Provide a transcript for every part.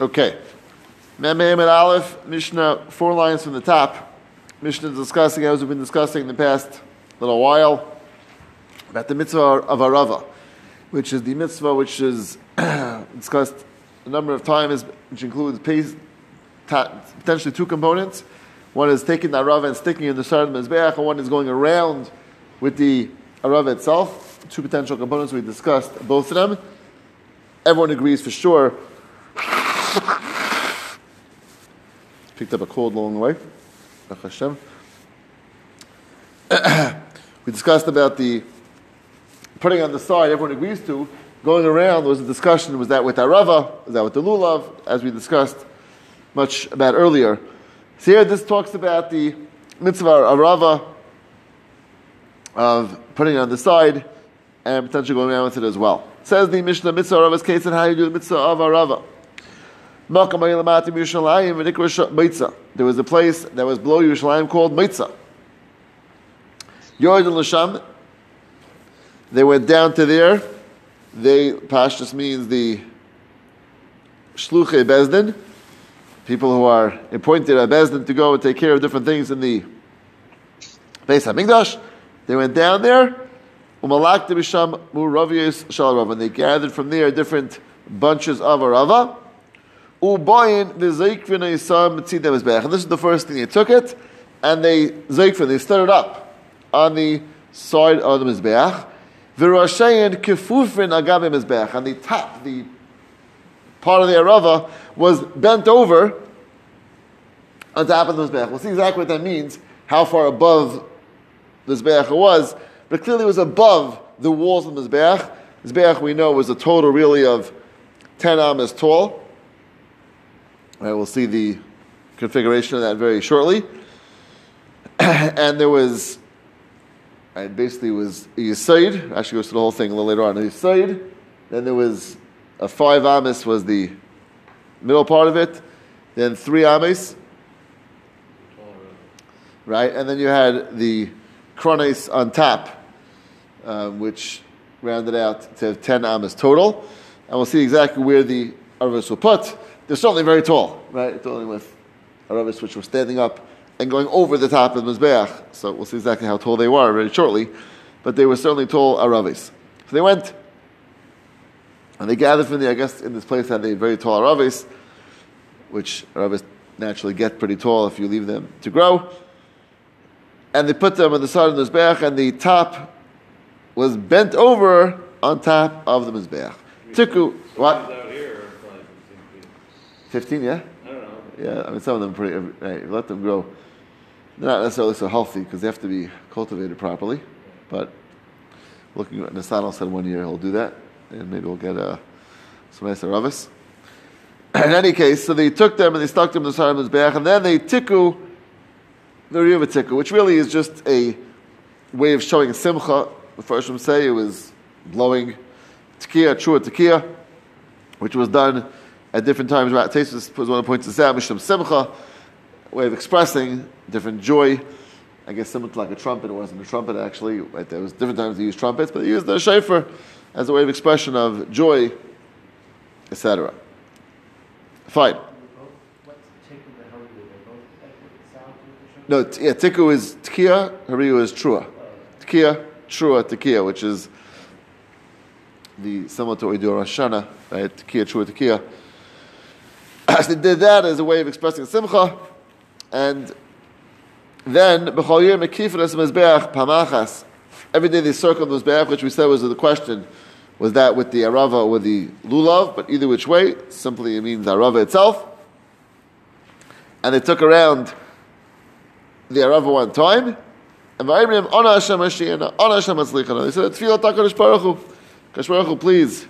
Okay. Mem and Aleph, Mishnah, four lines from the top. Mishnah is discussing, as we've been discussing in the past little while, about the mitzvah of Arava, which is the mitzvah which is discussed a number of times, which includes potentially two components. One is taking the Arava and sticking it in the the Mizbeach, and one is going around with the Arava itself. Two potential components we discussed, both of them. Everyone agrees for sure. Picked up a cold along the way. we discussed about the putting on the side, everyone agrees to. Going around, there was a discussion, was that with Arava, was that with the Lulav, as we discussed much about earlier. So here this talks about the mitzvah Arava, of putting it on the side, and potentially going around with it as well. Says the Mishnah Mitzvah Arava's case and how you do the Mitzvah of Arava. There was a place that was below Yerushalayim called Mitzah. Yord Lasham, they went down to there. They, Pashtus means the Shluche Bezdin, people who are appointed at Bezdin to go and take care of different things in the Beis HaMikdash. They went down there, and they gathered from there different bunches of arava. And this is the first thing they took it, and they zeikvin, they stood it up on the side of the mizbeach. V'rashayin kefufin agabe mizbeach, and the top, the part of the arava was bent over on top of the mizbeach. We'll see exactly what that means, how far above the Mizbeach was, but clearly it was above the walls of the Mizbeach. Mizbeach, we know, was a total really of 10 amas tall. We'll see the configuration of that very shortly. and there was, right, basically was a Yisaid, actually goes to the whole thing a little later on, a. Then there was a five amas was the middle part of it. Then three amas. Right, and then you had the kronis on top, um, which rounded out to 10 amas total. And we'll see exactly where the Aravis were put. They're certainly very tall, right? Dealing with Aravis which were standing up and going over the top of the Mizbeach. So we'll see exactly how tall they were very shortly. But they were certainly tall Aravis. So they went and they gathered from the, I guess, in this place had a very tall Aravis, which Aravis naturally get pretty tall if you leave them to grow and they put them on the side of the Mizbeach, and the top was bent over on top of the Mizbeach. Tiku, what? 15, yeah? I don't know. Yeah, I mean, some of them pretty, right, let them grow. They're not necessarily so healthy because they have to be cultivated properly. But looking at Nasano said one year he'll do that, and maybe we'll get uh, some nice Aravis. In any case, so they took them and they stuck them in the side of the Mizbeach, and then they tiku the Rivatika, which really is just a way of showing simcha. The first say it was blowing tekiah, true tekiah, which was done at different times. Tesis was one of the points of that, Mishlam simcha, way of expressing different joy. I guess similar to like a trumpet. It wasn't a trumpet actually. Right, there was different times they used trumpets, but they used the shofar as a way of expression of joy, etc. Fine. No, yeah, tiku is tkiya, hariyu is trua. Tkiya, trua, tkiya, which is the similar to Idur Hashana, right? Tkiya, trua, tkiya. So they did that as a way of expressing simcha, and then b'chol yir mekifras mezbeach pamachas. Every day they circled the mezbeach, which we said was the question. Was that with the arava or with the lulav? But either which way, simply it means arava itself. And they took around the Arava one time, and Vayimrim, Ona Hashem Hashiana, Ona Hashem Hatzlichana. They said, Tfilah Takarish Baruch Hu. Kadosh Baruch Hu, please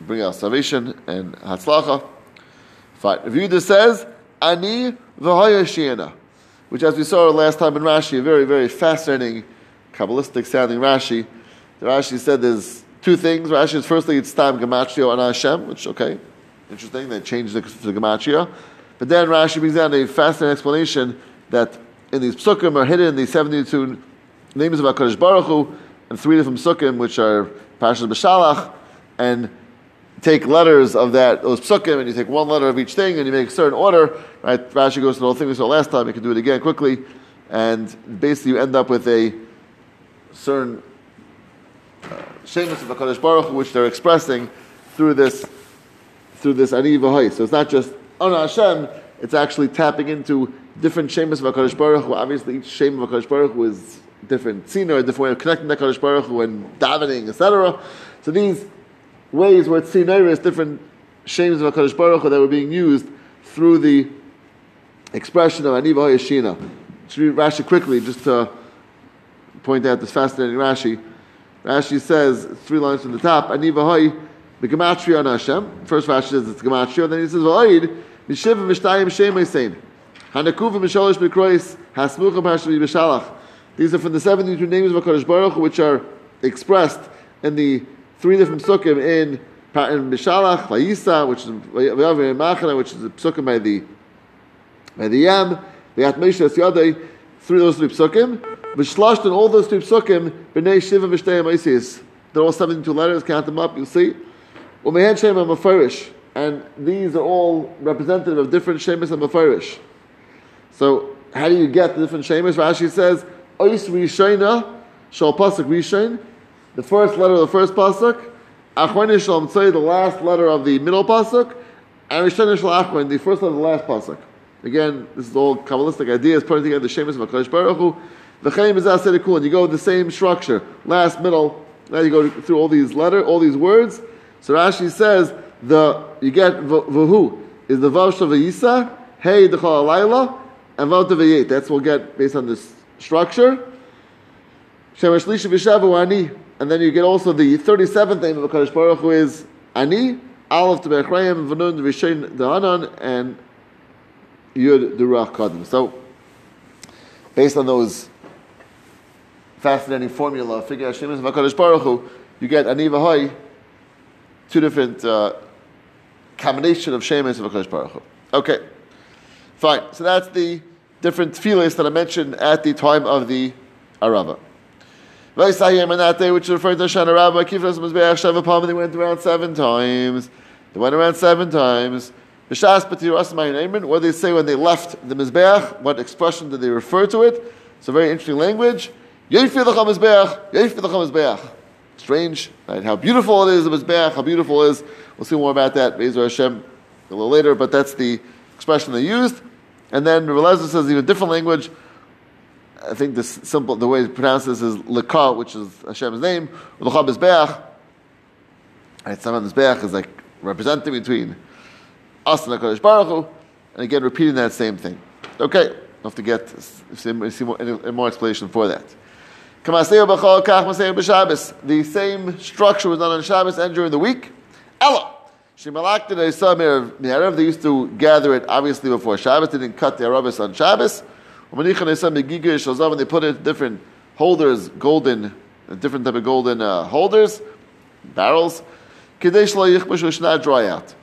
bring out salvation and Hatzlacha. Fine. Revuda says, Ani V'hayashiana, which as we saw last time in Rashi, a very, very fascinating, Kabbalistic sounding Rashi. The Rashi said there's two things. Rashi is firstly, it's Tam Gematria Ana Hashem, which, okay, interesting, they changed the, the Gematria. But then Rashi brings down a fascinating explanation that in these psukim are hidden the 72 names of HaKadosh Baruch Hu, and three different psukim, which are Parashas B'Shalach, and take letters of that those psukim and you take one letter of each thing and you make a certain order. Right? Rashi goes to the whole thing we saw last time. You can do it again quickly, and basically you end up with a certain uh, Shemus of HaKadosh Baruch Hu, which they're expressing through this, through this Ani V'hai. So it's not just oh, Ana Hashem, it's actually tapping into different Shemus of HaKadosh Baruch Hu. Obviously, each Shem of HaKadosh Baruch Hu is different scene a different way of connecting to HaKadosh Baruch Hu and davening, etc. So these ways where it's seen is different Shems of HaKadosh Baruch Hu that were being used through the expression of Ani V'hai Shina. Should read Rashi quickly just to point out this fascinating Rashi. Rashi says three lines from the top. Ani the b'gematria on Hashem. First Rashi says it's gematria. Then he says v'oid mishiv v'shtayim shem. Hanakuv v'misholish b'krois hasmucha b'hashem b'shalach. These are from the 72 names of HaKadosh Baruch which are expressed in the three different psukim in in Bishalach, Vayisa, which is Machana, which is the psukim by the by the Yam, the Atmesha Yadai, through those three psukim. V'shlashed in all those two psukim, b'nei shiva v'shtei amaisius. They're all 72 letters, count them up, you'll see. U'mehen shem mafarish. And these are all representative of different shemis and mafarish. So, how do you get the different shemis? Rashi says, ois rishayna, shal pasuk rishayn, the first letter of the first pasuk, achron shal the last letter of the middle pasuk, and rishayna shal the first letter of the last pasuk. Again, this is all Kabbalistic ideas, putting together the shemis of HaKadosh Baruch Hu, the Chaim is Aseret and you go with the same structure, last, middle, now you go through all these letters, all these words. So Rashi says, the you get Vahu is the Vav Shavayisa, Hey Dechal Alayla, and Vav. That's what we'll get based on this structure. Shemesh Lisha Ani. And then you get also the 37th name of HaKadosh Baruch Hu is Ani, Aleph Tebechrayim, Vanun Vishain Dahanan, and Yud Durach Kadim. So, based on those fascinating formula, figure Hashem is Makadosh Baruch Hu, you get Aniva Hoy, two different uh, combination of Shemis of Makadosh Baruch Hu. Okay, fine. So that's the different feelings that I mentioned at the time of the Arava. Vaisayim and that day, which is referring to Shana Rabbah, Kifras Mizbeach Shavapam, they went around seven times. They went around seven times. What they say when they left the Mizbeach? What expression did they refer to it? It's a very interesting language. Strange, right? How beautiful it is, the Mizbeach, how beautiful it is. We'll see more about that, Bezer Hashem, a little later, but that's the expression they used. And then Relezer says even different language. I think this simple, the way to pronounce this is Leka, which is Hashem's name, L'cha Mizbeach. Right, some of Mizbeach is like representing between us and HaKadosh Baruch Hu, and again repeating that same thing. Okay, I'll have to get see more, more explanation for that. The same structure was done on Shabbos and during the week. Ella. They used to gather it obviously before Shabbos. They didn't cut the Arabis on Shabbos. When they put it different holders, golden, different type of golden uh, holders, barrels, not dry out.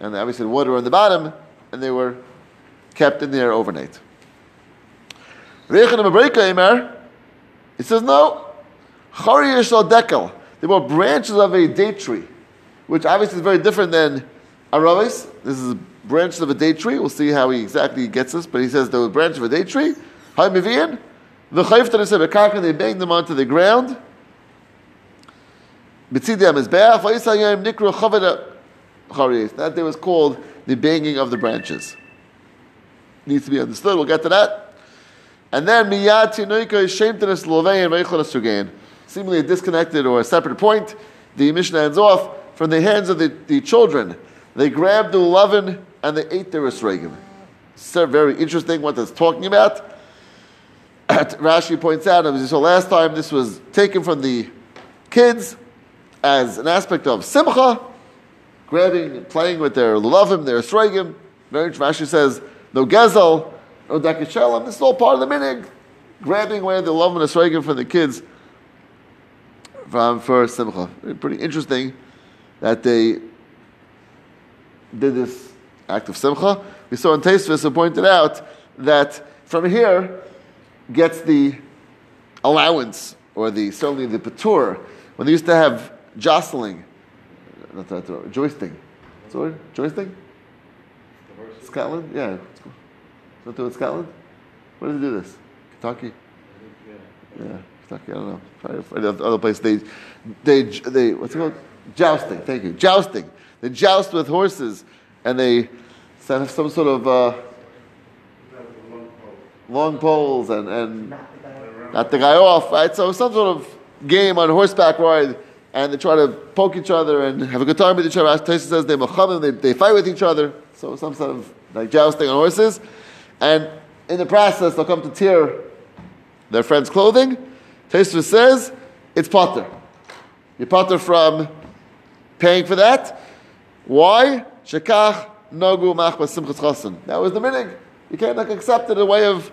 And obviously the water on the bottom, and they were kept in there overnight. He says, no. Dekel. They were branches of a date tree, which obviously is very different than aravis. This is branches of a date tree. We'll see how he exactly gets this, but he says the branch of a date tree. Hay mivian. The bekaka. They banged them onto the ground. That day was called the banging of the branches. Needs to be understood. We'll get to that. And then miyad tinoika is lovein veichol sugain. Seemingly a disconnected or a separate point. The Mishnah ends off from the hands of the, the children. They grabbed the lovin and they ate their esregim. So very interesting what that's talking about. Rashi points out, saw last time, this was taken from the kids as an aspect of simcha, grabbing, playing with their lovim, their esregim. Very Rashi says, no gezel, no Dakishalam, this is all part of the minig, grabbing away the love and striking from the kids from for Simcha. Pretty interesting that they did this act of Simcha. We saw in Tosfos who pointed out that from here gets the allowance or the certainly the patur when they used to have jostling not that, uh, joisting. Word? Joisting? Scotland? Yeah. Not doing Scotland? Where do they do this? Kentucky? Yeah, Kentucky. I don't know. Probably other place. They, they, they. What's it called? Jousting. Thank you. Jousting. They joust with horses, and they have some sort of uh, long poles and and not the guy off. Right. So some sort of game on horseback ride, and they try to poke each other and have a good time with each other. Tosfos says they they they fight with each other. So some sort of like jousting on horses, and in the process they'll come to tear their friend's clothing. Tosfos says it's potter. You potter from paying for that. Why? Shekach nagu machbas simchas chasen. That was the meaning. You can't like, accept it a way of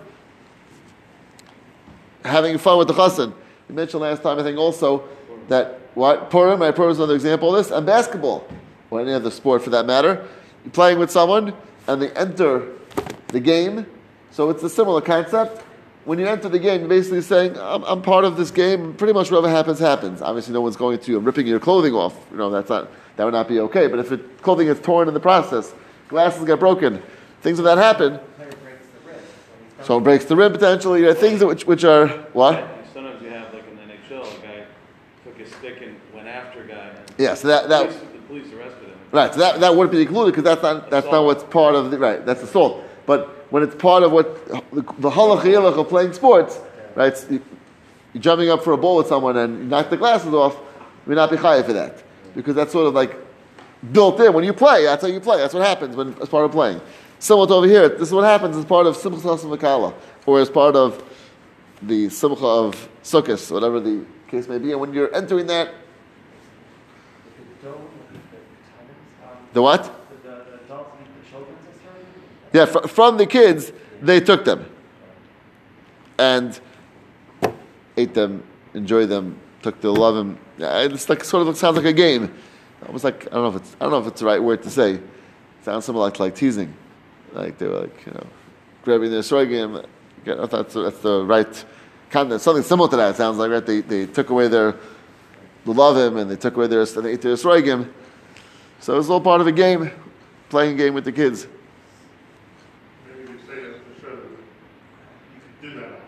having fun with the chasen. You mentioned last time, I think, also that what Purim, my Purim is another example of this, and basketball, or any other sport for that matter. You're playing with someone, and they enter the game. So it's a similar concept. When you enter the game, you're basically saying, I'm, I'm part of this game. Pretty much whatever happens, happens. Obviously, no one's going to you ripping your clothing off. You know, that's not, that would not be okay. But if it, clothing gets torn in the process, glasses get broken, things of that happen. So it breaks the rib potentially. There are things which, which are, what? Sometimes you have, like in the NHL, a guy took his stick and went after a guy. Yeah, so that, that, the police arrested him. Right, so that, that wouldn't be included because that's not that's not what's part of the right. That's assault. But when it's part of what the, the halach of playing sports, right? You, are jumping up for a ball with someone and you knock the glasses off, we not be for that because that's sort of like built in. When you play, that's how you play. That's what happens when as part of playing. Similar to over here, this is what happens as part of simcha makala or as part of the simcha of sukkot, whatever the case may be. And when you're entering that The what? Yeah, fr- from the kids, they took them and ate them, enjoyed them, took the love them. It's like sort of sounds like a game. Almost like I don't know if it's I don't know if it's the right word to say. It sounds something like like teasing, like they were like you know grabbing their esrogim. That's that's the right kind of something similar to that. It sounds like right. They they took away their the love him and they took away their and they ate their. So it's all part of a game, playing game with the kids. Maybe you say that's for sure. You could do that.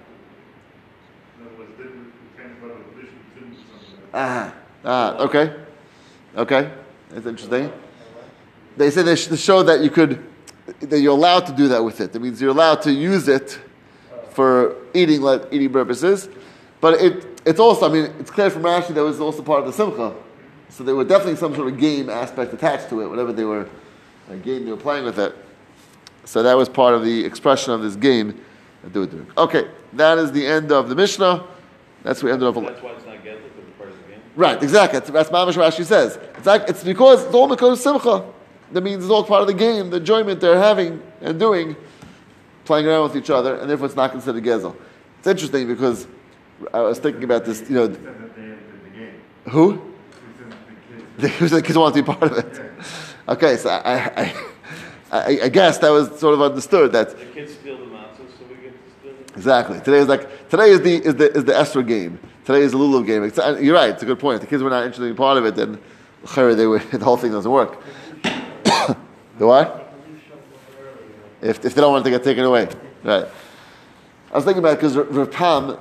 In other words, didn't, kind of a vision to something. Ah, ah, okay, okay, that's interesting. They say they show that you could, that you're allowed to do that with it. That means you're allowed to use it for eating, like eating purposes. But it, it's also, I mean, it's clear from Rashi that was also part of the simcha. So there were definitely some sort of game aspect attached to it, whatever they were, a game they were playing with it. So that was part of the expression of this game. Okay, that is the end of the Mishnah. That's where we ended up. Right, exactly. That's, that's Mamash Rashi says. It's, like, it's because it's all because of Simcha. That means it's all part of the game, the enjoyment they're having and doing, playing around with each other, and therefore it's not considered Gezel. It's interesting because I was thinking about this, you know. Who? the kids want to be part of it. Okay, so I, I, I, I, guess that was sort of understood that the kids steal the matzah, so we get to steal it. Exactly. Today is like today is the is the is the Esther game. Today is the Lulav game. It's, uh, you're right. It's a good point. If the kids were not interested in part of it, then they were, the whole thing doesn't work. the what? If, if they don't want it to get taken away, right? I was thinking about because Rav Pam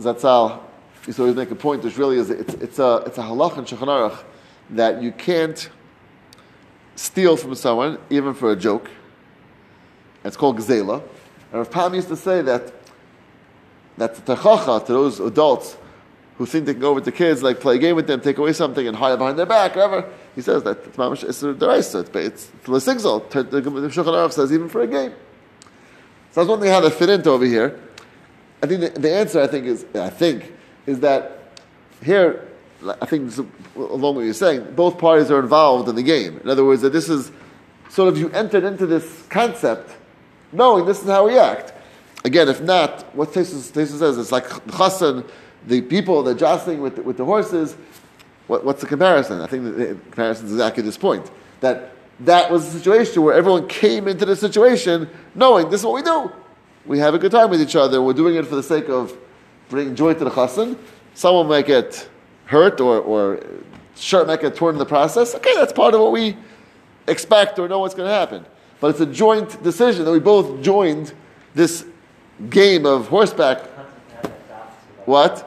Zatzal used to always make a point, which really is it's, it's a it's a halach and shulchan aruch that you can't steal from someone, even for a joke. It's called gzela. And Rav Pam used to say that that the techacha to those adults who think they can go over to kids, like play a game with them, take away something, and hide behind their back, whatever. He says that it's mamash it's the deraisa. It's lesigzal. The Shulchan Aruch says even for a game. So I was wondering how they fit into over here. I think the, the answer, I think, is I think is that here I think along what you're saying, both parties are involved in the game. In other words, that this is sort of you entered into this concept knowing this is how we act. Again, if not, what Tosfos says, it's like chassan, the people, they're jostling with the, with the horses. What, what's the comparison? I think the comparison is exactly this point. That that was a situation where everyone came into the situation knowing this is what we do. We have a good time with each other. We're doing it for the sake of bringing joy to the chassan. Someone might get hurt or, or shirt might get torn in the process. Okay, that's part of what we expect or know what's going to happen. But it's a joint decision that we both joined this game of horseback. What?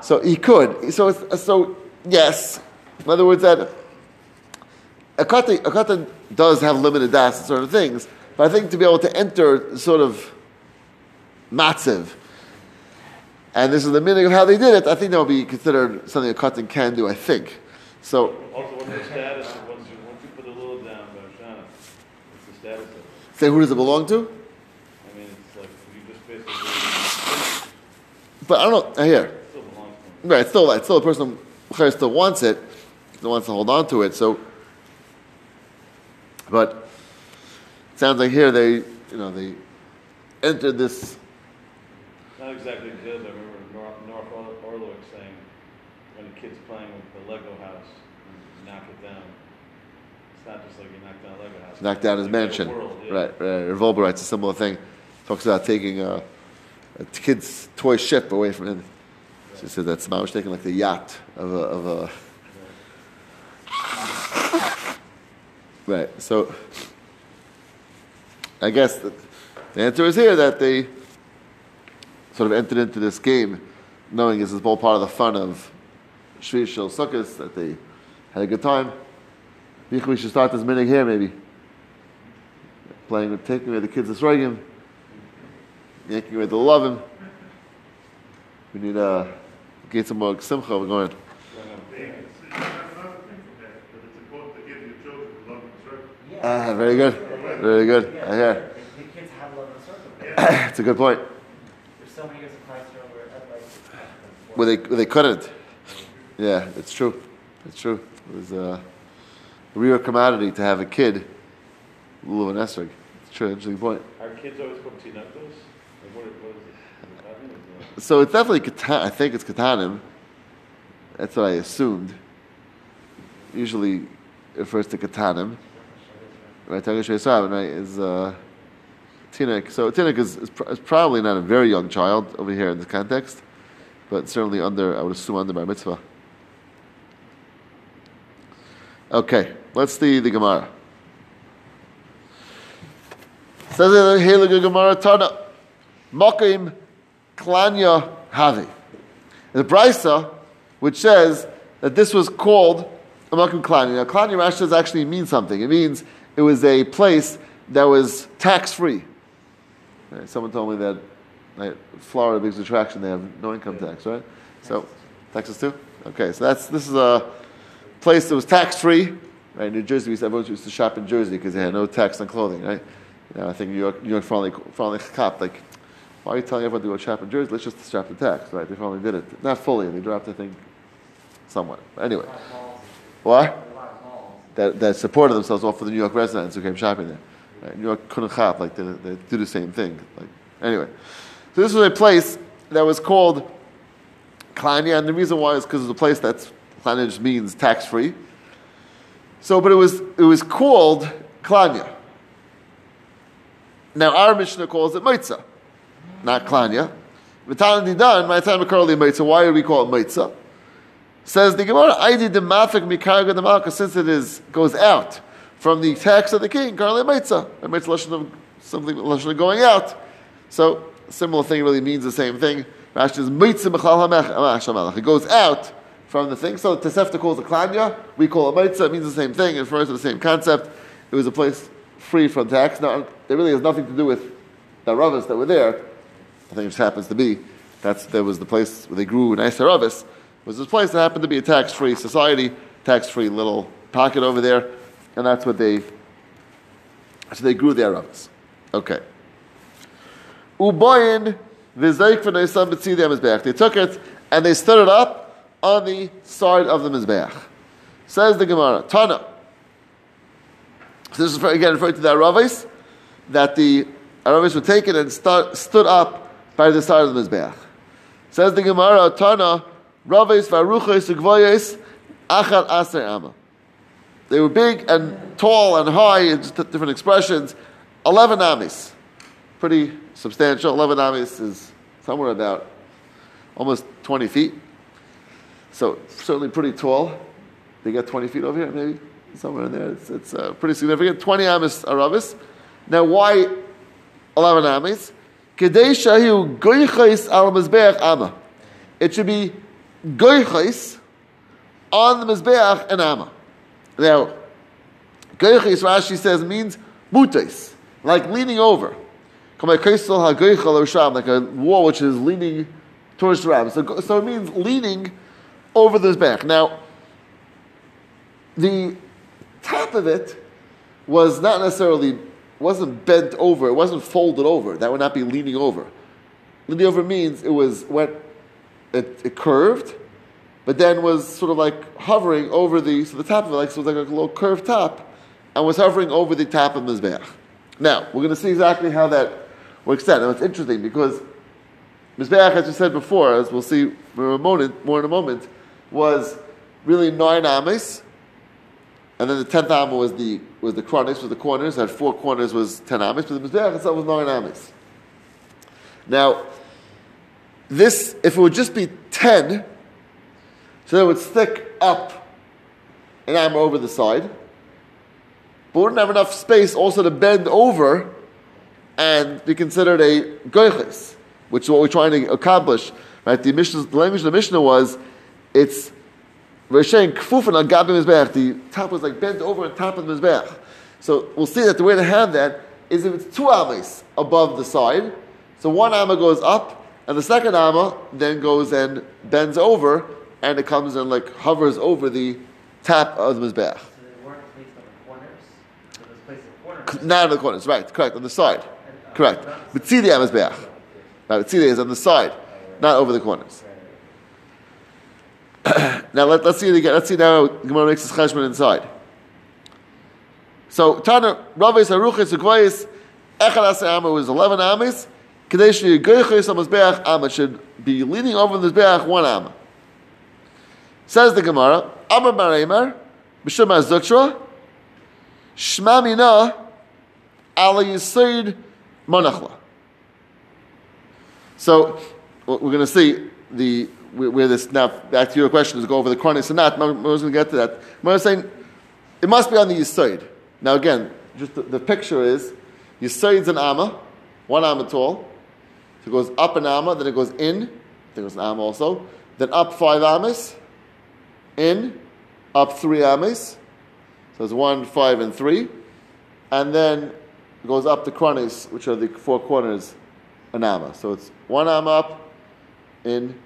So he could. So, it's, uh, so yes. In other words, that a katan, a katan does have limited das and of things, but I think to be able to enter sort of matziv, and this is the meaning of how they did it, I think that would be considered something a katan can do, I think. So, Also, what's the status of once you, once you put a little down, Barshana, what's the status of it? Say who does it belong to? I mean, it's like, you just basically, But I don't know, uh, I hear. it still belongs to. Right, it's still, it's still a person who still wants it, still wants to hold on to it, so, but it sounds like here they, you know, they entered this Not exactly good, I remember North, Noach Orlowek saying, when the kid's playing with the Lego house, knock it down. It's not just like you knock down Lego house. knock down his mansion. world, yeah. Right, right. Rav Wolbe writes a similar thing. Talks about taking a, a kid's toy ship away from him. She said that's was taking like the yacht of a, of a. Right. So, I guess the, the answer is here that they sort of entered into this game, knowing this is all part of the fun of Shvi Sukkot, that they had a good time. We should start this minute here, maybe. Playing with, taking away the kids' Esrogim, yanking away the loving. We need uh, get some more simcha. We're going. They, it's, it's not another thing from that, but it's important to give your children love and service. Ah, very good, very good. I hear. The the kids have love and it's a good point. There's so many years of Christ where everybody. Where they where they couldn't. Yeah, it's true. It's true. It was uh, a commodity to have a kid, Lulav and Esrog. It's true. Interesting point. Our kids always put tinakos? Like, what, what is it? I think it's, So it's definitely katan. I think it's katanim. That's what I assumed. Usually it refers to katanim. Right, Tagash right, is uh, Tinek. So Tinek is, is, pr- is probably not a very young child over here in this context, but certainly under, I would assume, under Bar Mitzvah. Okay, let's see the Gemara. Says it in the Gemara Tana. Mokim Klanya Havi. The Brisa, which says that this was called a Mokim Klanya. Now, Klanya Rashi does actually mean something. It means it was a place that was tax free. Someone told me that right, Florida, biggest attraction, they have no income tax, right? So, Texas too? Okay, so that's this is a place that was tax free. Right, New Jersey, we everyone used to shop in Jersey because they had no tax on clothing, right? You know, I think New York, New York finally, finally copped, like, why are you telling everyone to go shop in Jersey? Let's just shop the tax, right? They finally did it. Not fully, they dropped, I think, somewhat. Anyway, what? That, that supported themselves off of the New York residents who came shopping there. Right? New York couldn't shop, like, they, they do the same thing. Like, anyway, so this was a place that was called Klanya, and the reason why is because it's a place that's, Klanya just means tax free. So, but it was, it was called Klanya. Now, our Mishnah calls it Meitzah, not Klanya. V'tan my time. Why do we call it Meitzah? Says the Gemara, I did the mafik mikarga the malka, since it is, goes out from the tax of the king. And Meitzah Lashon of something, Lashon going out. So, similar thing really means the same thing. Rashi is Meitzah Mechal HaMelech. It goes out from the thing. So Tosefta calls it Klanya, we call it Meitzah, it means the same thing, it refers to the same concept. It was a place free from tax. Now, it really has nothing to do with the Ravis that were there. I think it just happens to be. That's, that was the place where they grew nice Ravis. It was this place that happened to be a tax-free society, tax-free little pocket over there, and that's what they, so they grew their Ravis. Okay. Uboyin. They took it and they stood it up on the side of the mizbeach. Says the Gemara, Tana. So this is again referring to the Aravis, that the Aravis were taken and stood up by the side of the mizbeach. Says the Gemara, Tana, Ravis v'aruchos ugvoyes achar aser ama. They were big and tall and high, in different expressions. Eleven amis, pretty substantial. Eleven amis is somewhere about almost twenty feet, so certainly pretty tall. They got 20 feet over here, maybe somewhere in there. It's, it's uh, pretty significant. 20 amis aravis. Now, why 11 amis? It should be goichais on the mizbeach and ama. Now, goichais Rashi says means mutais, like leaning over. Like a wall which is leaning towards the ram. So, so it means leaning over the mizbeach. Now, the top of it was not necessarily wasn't bent over, it wasn't folded over. That would not be leaning over. Leaning over means it was went it, it curved, but then was sort of like hovering over the so the top of it like so it was like a little curved top, and was hovering over the top of the Mizbeach. Now we're going to see exactly how that works out. Now it's interesting because Mizbeach, as we said before, as we'll see for a moment, more in a moment, was really nine ames, and then the tenth amma was the was the chronics, was the corners. Had four corners was ten ames, but the mizbeach itself was nine ames. Now, this if it would just be ten, so it would stick up an amma over the side, but wouldn't have enough space also to bend over and be considered a goiches, which is what we're trying to accomplish. Right? The, the language of the Mishnah was it's we're saying kfufin on gabi. The top was like bent over on top of the mizbeach. So we'll see that the way to have that is if it's two amas above the side. So one amma goes up, and the second amma then goes and bends over, and it comes and like hovers over the top of the mizbeach. So they weren't placed on the corners? So placed in the corners? Not on the corners, right? Correct on the side. And, uh, Correct. But see the mizbeach. Right, see is on the side, not over the corners. Now let, us see it again. Let's see now Gemara makes his cheshbon inside. So Tana Ravis Aruchis Ukvayis Echad Asa Amma was eleven amis. Kadesh Yegoychis Amazbeach Amma should be leaning over the Mizbeach one Amma. Says the Gemara, Amma Mareimer B'Shem Azutra Shma Mina Ala Yisid Monachla. So we're going to see the where this now back to your question is go over the Kronis and not. I was going to get to that. I was saying it must be on the Yisoid. Now again, just the, the picture is Yisoid's an Amma, one Amma tall. So it goes up an Amma, then it goes in. I think it was an Amma also. Then up five Ammas, in, up three Ammas. So it's one, five, and three. And then it goes up the Kronis, which are the four corners, an Amma. So it's one Amma up, in,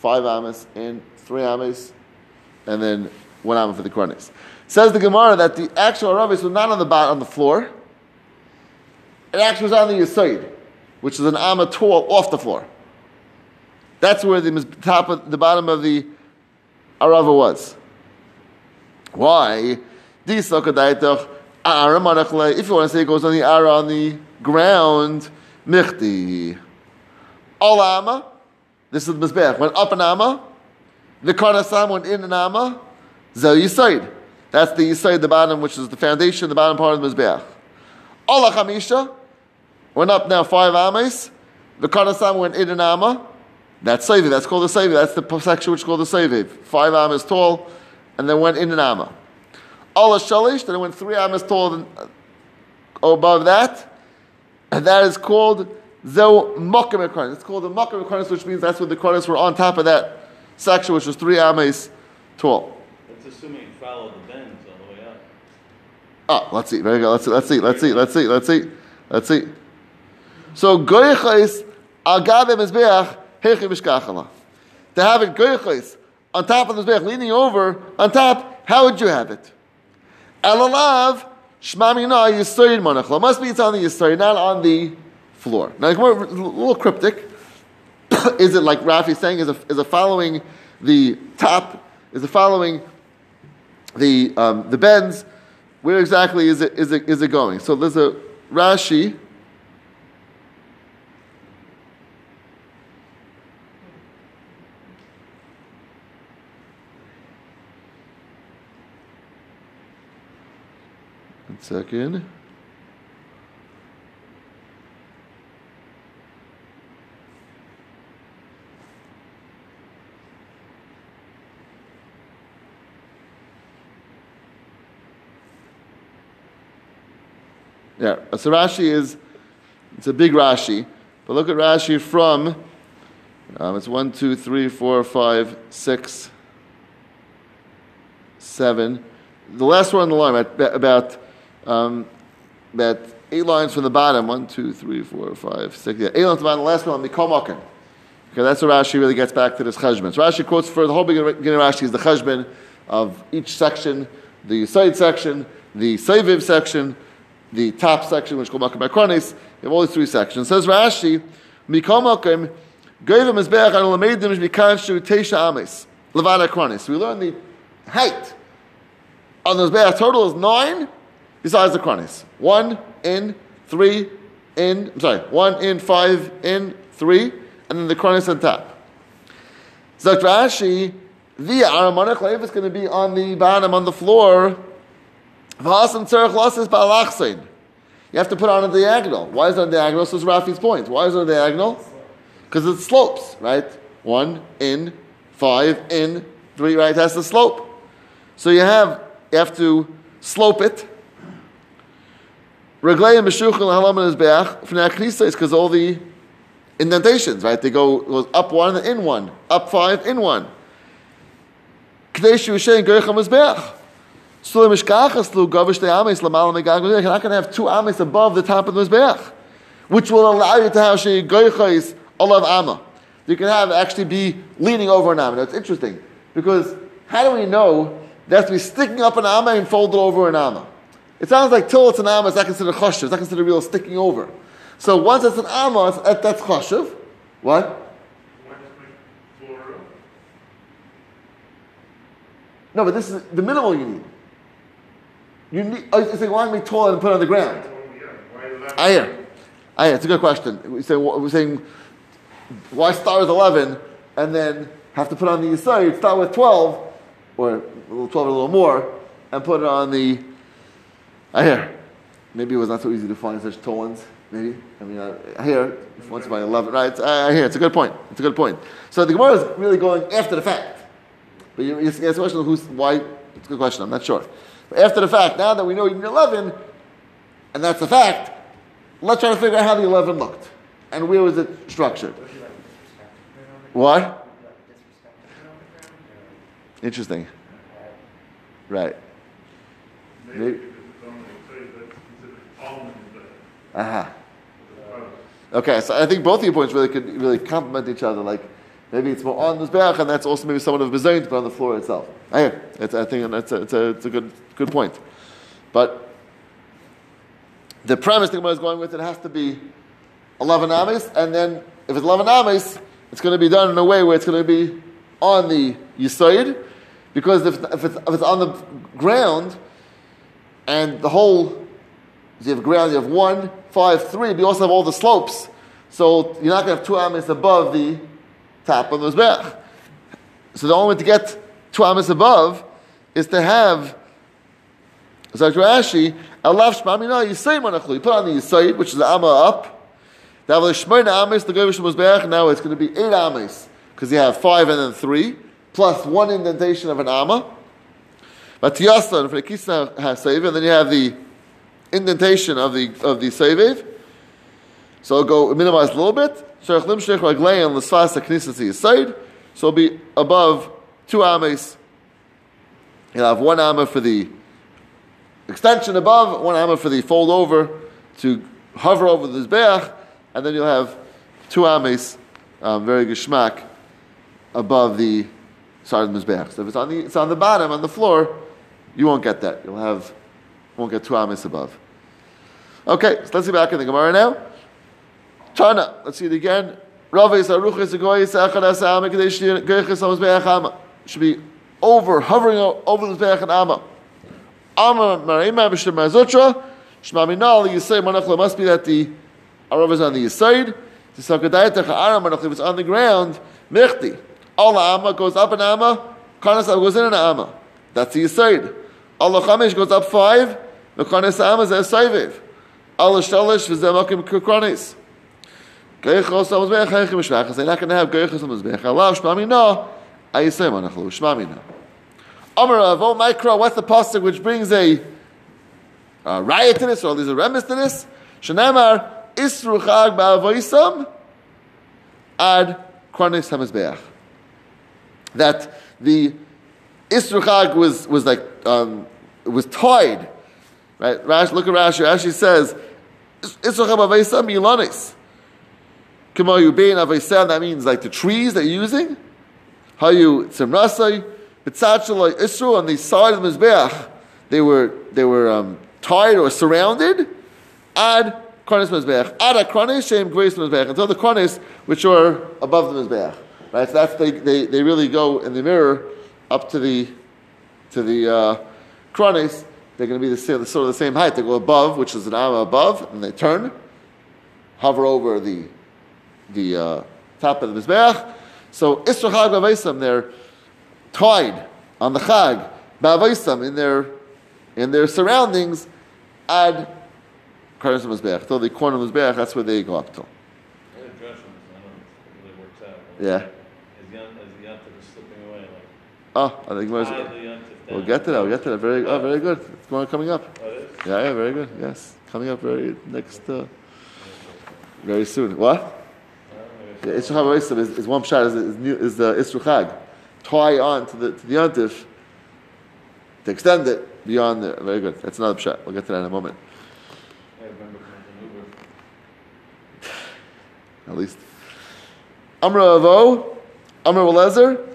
five amas in, three amas, and then one amma for the kornis. Says the Gemara that the actual Aravis was not on the bottom, on the floor. It actually was on the Yisoid, which is an amma tall off the floor. That's where the top of the bottom of the Arava was. Why? If you want to say it goes on the Ara on the ground, Michti. All Amma, this is the Mizbeach. Went up an Amma, the Karnasam went in an Amma, Zel Yisoid. That's the Yisoid, the bottom, which is the foundation, the bottom part of the Mizbeach. Allah Chamisha, went up now five Amas, the Karnasam went in an Amma, that's Seviv, that's called the Seviv, that's the section which is called the Seviv. Five Amas tall, and then went in an Amma. Allah Shalish, then it went three Amas tall above that, and that is called Zeu Mokim. It's called the Mokim Ekronis, which means that's when the Kronis were on top of that section, which was three ames tall. That's assuming you follow the bends all the way up. Ah, let's see. Very good. Let's see. Let's see. Let's see. Let's see. Let's see. Let's see. So goychais agabe mizbeach hechi mishkachala. To have it goychais on top of the mizbeach, leaning over on top. How would you have it? Elalav shmamina yisoid monachla. Must be it's on the yisoid, not on the floor. Now, it's a little cryptic. is it like Rafi saying? Is it, is it following the top? Is it following the um, the bends? Where exactly is it is it is it going? So there's a Rashi. One second. Yeah, so Rashi is, it's a big Rashi. But look at Rashi from, um, it's one, two, three, four, five, six, seven. The last one on the line, about, about, um, about eight lines from the bottom. One, two, three, four, five, six. Yeah, eight lines from the bottom. The last one on Mikomakin. Okay, that's where Rashi really gets back to this cheshbon. So Rashi quotes for the whole beginning of Rashi is the cheshbon of each section, the side section, the Seiviv section, the top section, which is called Makam Akronis. You have all these three sections. Says Rashi, Mikol Makam, Goyva Mizbeach and Lameidim Mikanshu Teisha Ames, Levada Akronis. We learn the height on the Mizbeach total is nine, besides the Kronis. One in, three in, I'm sorry, one in, five in, three, and then the Kronis on top. Zakt Rashi, the Aramonach Lev is going to be on the bottom, on the floor, you have to put on a diagonal. Why is it a diagonal? So is Rafi's point. Why is it a diagonal? Because it slopes, right? One in, five in, three, right? It has to slope. So you have you have to slope it. Reglei and Halaman is Beach Fnei is because all the indentations, right? They go goes up one in one, up five in one. Kadesh Yushay and is Beach. You're not going to have two ames above the top of the mizbeach, which will allow you to have she goychais olav ama. You can have actually be leaning over an ama. That's interesting because how do we know that to be sticking up an ama and folded over an ama? It sounds like till it's an ama, it's not considered choshev. It's not considered real sticking over. So once it's an it's, that's choshev. What? No, but this is the minimal you need. You need, oh, you say, why we taller and put on the ground? I hear. I hear. It's a good question. We say, we're saying, why start with 11 and then have to put on the Yisrael? Start with 12, or a little 12 a little more, and put it on the. I hear. Maybe it was not so easy to find such tall ones. Maybe. I mean, I, I hear. Once by 11, right? I, hear. Uh, it's a good point. It's a good point. So the Gemara is really going after the fact. But you, you ask the question who's, why? It's a good question. I'm not sure. But after the fact, now that we know you need 11, and that's the fact, let's try to figure out how the 11 looked. And where was it structured? What? Interesting. Right. Maybe. Uh-huh. Okay, so I think both of your points really could really complement each other. Like maybe it's more on the Mizbeach, and that's also maybe somewhat of a to put on the floor itself. I, it's, I think that's a, it's, a, it's a good Good point. But the premise the Gemara is going with it has to be 11 ames, and then if it's 11 ames, it's going to be done in a way where it's going to be on the yisoid, because if, if, it's, if it's on the ground, and the whole, you have ground, you have one, five, three, but you also have all the slopes, so you're not going to have two ames above the top of the Mizbech. So the only way to get two ames above is to have so Rashi, Alav Shmamina Yisayim Manachlu. You put on the Yisayim, which is the Amma up. Now the Shmoina Ames, the Muzbeach, now it's going to be eight Ames, because you have five and then three, plus one indentation of an Amma. But Tiyasan, for the Kisna has and then you have the indentation of the of the Seviv. So I'll go minimize a little bit. So it'll be above two ames. You'll have one amma for the extension above, one amma for the fold over to hover over the Zbeach, and then you'll have two ames, um, very geschmack, above the the Mizbeach. So if it's on the, it's on the bottom, on the floor, you won't get that. You'll have, won't get two ames above. Okay, so let's see back in the Gemara now. Tana, let's see it again. Should be over, hovering over the Mizbeach and Amma. Amma Marima B'Shem Mazotra, Shema Minal, Yisay Manachla must be that the Arav is on the Yisaid. The Sakadayat Aram Manachla, if it's on the ground, Mechti. Allah Amma goes up an Amma, Karnas goes in an Amma. That's the Yisaid. Allah Chamesh goes up five, the Karnas Amma is a Saiviv. Allah Shalish v'zemakim kukranis. Geichos amazbech heichim shvachas. They're not going to have geichos amazbech. Allah shma mina. Ayisem anachlu. Shma mina. Amarav, oh Mikra, what's the pasuk which brings a, a riot to this, or there's a remiss to this. Shanamar Isru Chag Ba'avoisam Ad Kronis HaMizbeach. That the Isru Chag was, was like, um, was tied. Right? Rash, look at Rashi. Rashi says, Isru Chag Ba'avoisam Milanis. Kama Yubein Avaisam, that means like the trees that you're using. How you Tzimrasai, Isru on the side of the Mizbeach, they were, they were um, tied or surrounded. Ad Kronis Mizbeach. Ad Akronis Shem Grace Mizbeach. and Until the Kronis, which are above the Mizbeach. Right? So that's, they, they, they really go in the mirror up to the, to the uh, Kronis. They're going to be the, same- sort of the same height. They go above, which is an amma above, and they turn, hover over the, the uh, top of the Mizbeach. So Isra Chag they're tied on the Chag, Bavaisam, in their, in their surroundings, ad Karnas Mizbeach. Till the corner of Mizbeach, that's where they go up to. I had a dress on this, I don't know if it really works out. Yeah. As Yon, as the Yontif is slipping away, like, Oh, I think Gemara's- we'll get to that. We'll get to that. Very, oh, very good. It's going coming up. Oh. Yeah, yeah, very good. Yes, coming up very next, uh, very soon. What? Oh, Yeah, Isru Chag is, is one shot. Is, is, new- is the Isru Chag tie on to the to the Yontif to extend it beyond the. Very good. That's another shot. We'll get to that in a moment. At least. Amra Avo, Amra Welezer,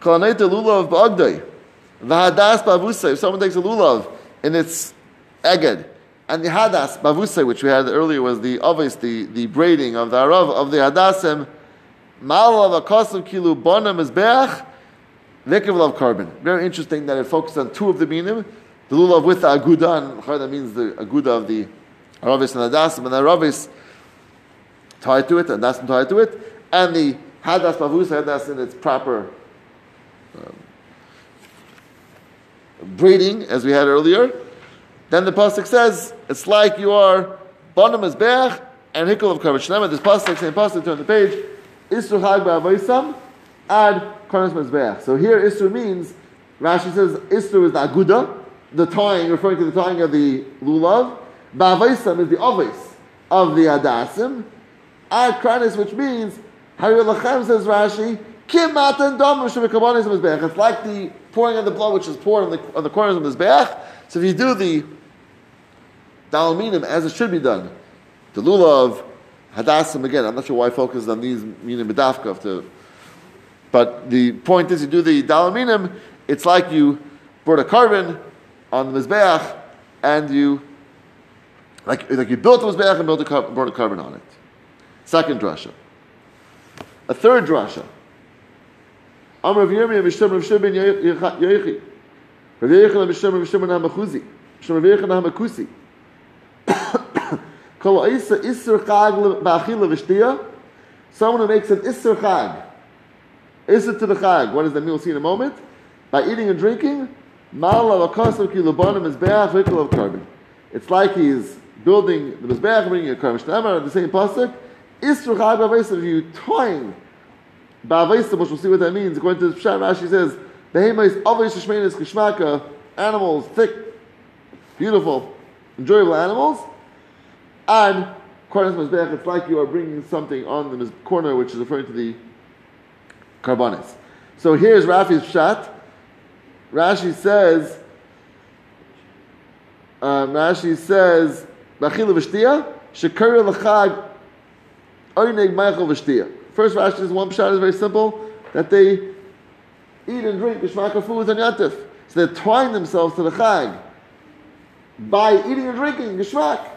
Kalaneta Lulav Ba'agdai, Vahadas Bavusay. If someone takes a Lulav in its eged, and the Hadas Bavusay, which we had earlier, was the obvious, the, the braiding of the Arav, of the Hadasim, Malav Akasav Kilu Bonam Mizbeach, Vikavlav korban. Very interesting that it focused on two of the minim. The lulav with the aguda, and that means the aguda of the aravis and hadasim, and the aravis tied to it, and that's tied to it, and the hadas bavus, hadas in its proper um, breeding, as we had earlier. Then the pasuk says it's like you are bonam Mizbeach and hikkel of coverage. This pasuk, same pasuk, turn the page. Isru hag ba'avaisam ad karnas mezbeach. So here Isru means Rashi says Isru is the aguda, the tying, referring to the tying of the lulav. Ba'avaisam is the ovis of the adasim. Ad which means Hari lachem says Rashi. Kim matan dam shemikabanis mezbeach. It's like the pouring of the blood, which is poured on the on the corners of the mezbeach. So if you do the dalminim as it should be done, the lulav, hadassim again. I'm not sure why I focused on these minim bedafka to. But the point is, you do the dalaminim. It's like you brought a korban on the mizbeach, and you like like you built the mizbeach and built a, brought a korban on it. Second drasha. A third drasha. Amr of Yirmiyah Mishtem Rav Shimon Yoichi. Rav Yoichi Mishtem Rav Shimon HaMachuzi. Mishtem Rav Yoichi HaMakusi. Kol Isa Isser Chag Ba'achila V'Shtiya. Someone who makes an Isser Chag. Isser to the Chag. What does that mean? We'll see in a moment. By eating and drinking. V'Ikol of korban. It's like he's building the Mizbeach, bringing a korban. Shtamar, the same pasuk. Isser Chag Ba'avaisa, you toying Ba'avaisa, which we'll see what that means. According to the Pshat, Rashi says, Behemais Avais Shishmenis Kishmaka, animals, thick, beautiful, enjoyable animals. And Kornas Mizbeach, it's like you are bringing something on the corner, which is referring to the carbonis. So here's Rashi's Pshat. Rashi says, um, Rashi says, Bachila v'shtia, shekara l'chag, oineg. First Rashi is one pshat is very simple, that they eat and drink geshmaka foods and yantif. So they're themselves to the chag by eating and drinking geshmak.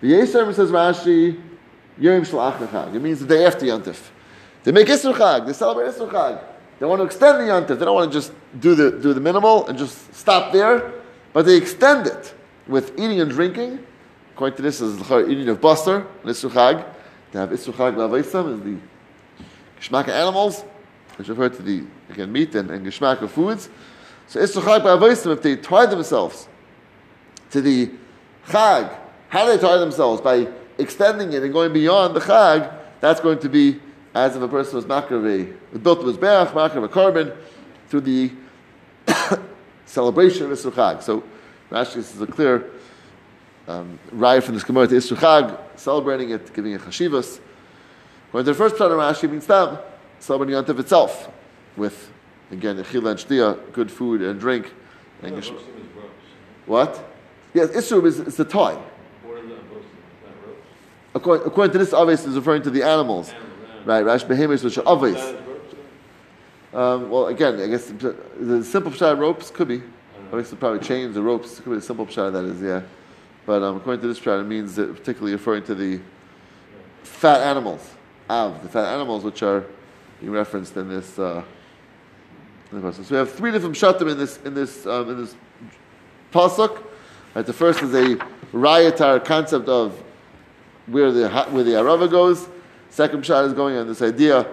The Yisrael says Rashi, Yom Shalach. It means the day after yantif. They make Isra Chag, they celebrate Isra Chag. They want to extend the yantif. They don't want to just do the, do the minimal and just stop there, but they extend it with eating and drinking. According to this, is the eating of and Isra Chag. They have Isra Chag Lavaisam, is the Geshmak animals, which refer to the again meat and, and Geshmak of foods. So Isra Chag Lavaisam, if they tie themselves to the Chag, how do they tie themselves? By extending it and going beyond the Chag, that's going to be as if a person was makar a built his makar a korban through the celebration of Isra Chag. So Rashi, this is a clear um, raya from this Gemara to Isru Chag, celebrating it, giving it chashivas. According to the first part of Rashi, means tam, celebrating Yontif itself, with, again, echila and shtia, good food and drink. And is what? Yes, Isru is, is the toy. What is that roasting? Is that ropes? According, according to this, obviously, is referring to the. Animals, animals. Right, Rash Behemoths, which are obvious. Um, well, again, I guess the, simple pshat ropes could be. I. Obviously, probably chains or ropes. Could be the simple pshat that is, yeah. But um, according to this pshat, it means that particularly referring to the fat animals. Av, the fat animals which are being referenced in this. Uh, in. So we have three different pshatim in this in this um, in this pasuk. Right, the first is a rayatar concept of where the where the arava goes. Second pshat is going on this idea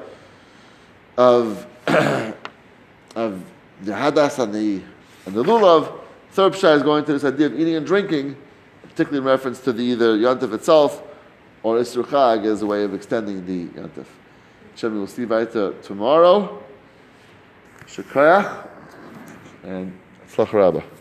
of of the hadas and the and the lulav. Third pshat is going to this idea of eating and drinking, particularly in reference to the either yontif itself or isru chag as a way of extending the yontif. Hashem, we'll see weiter tomorrow. Shukayach and Tzlach Rabbah.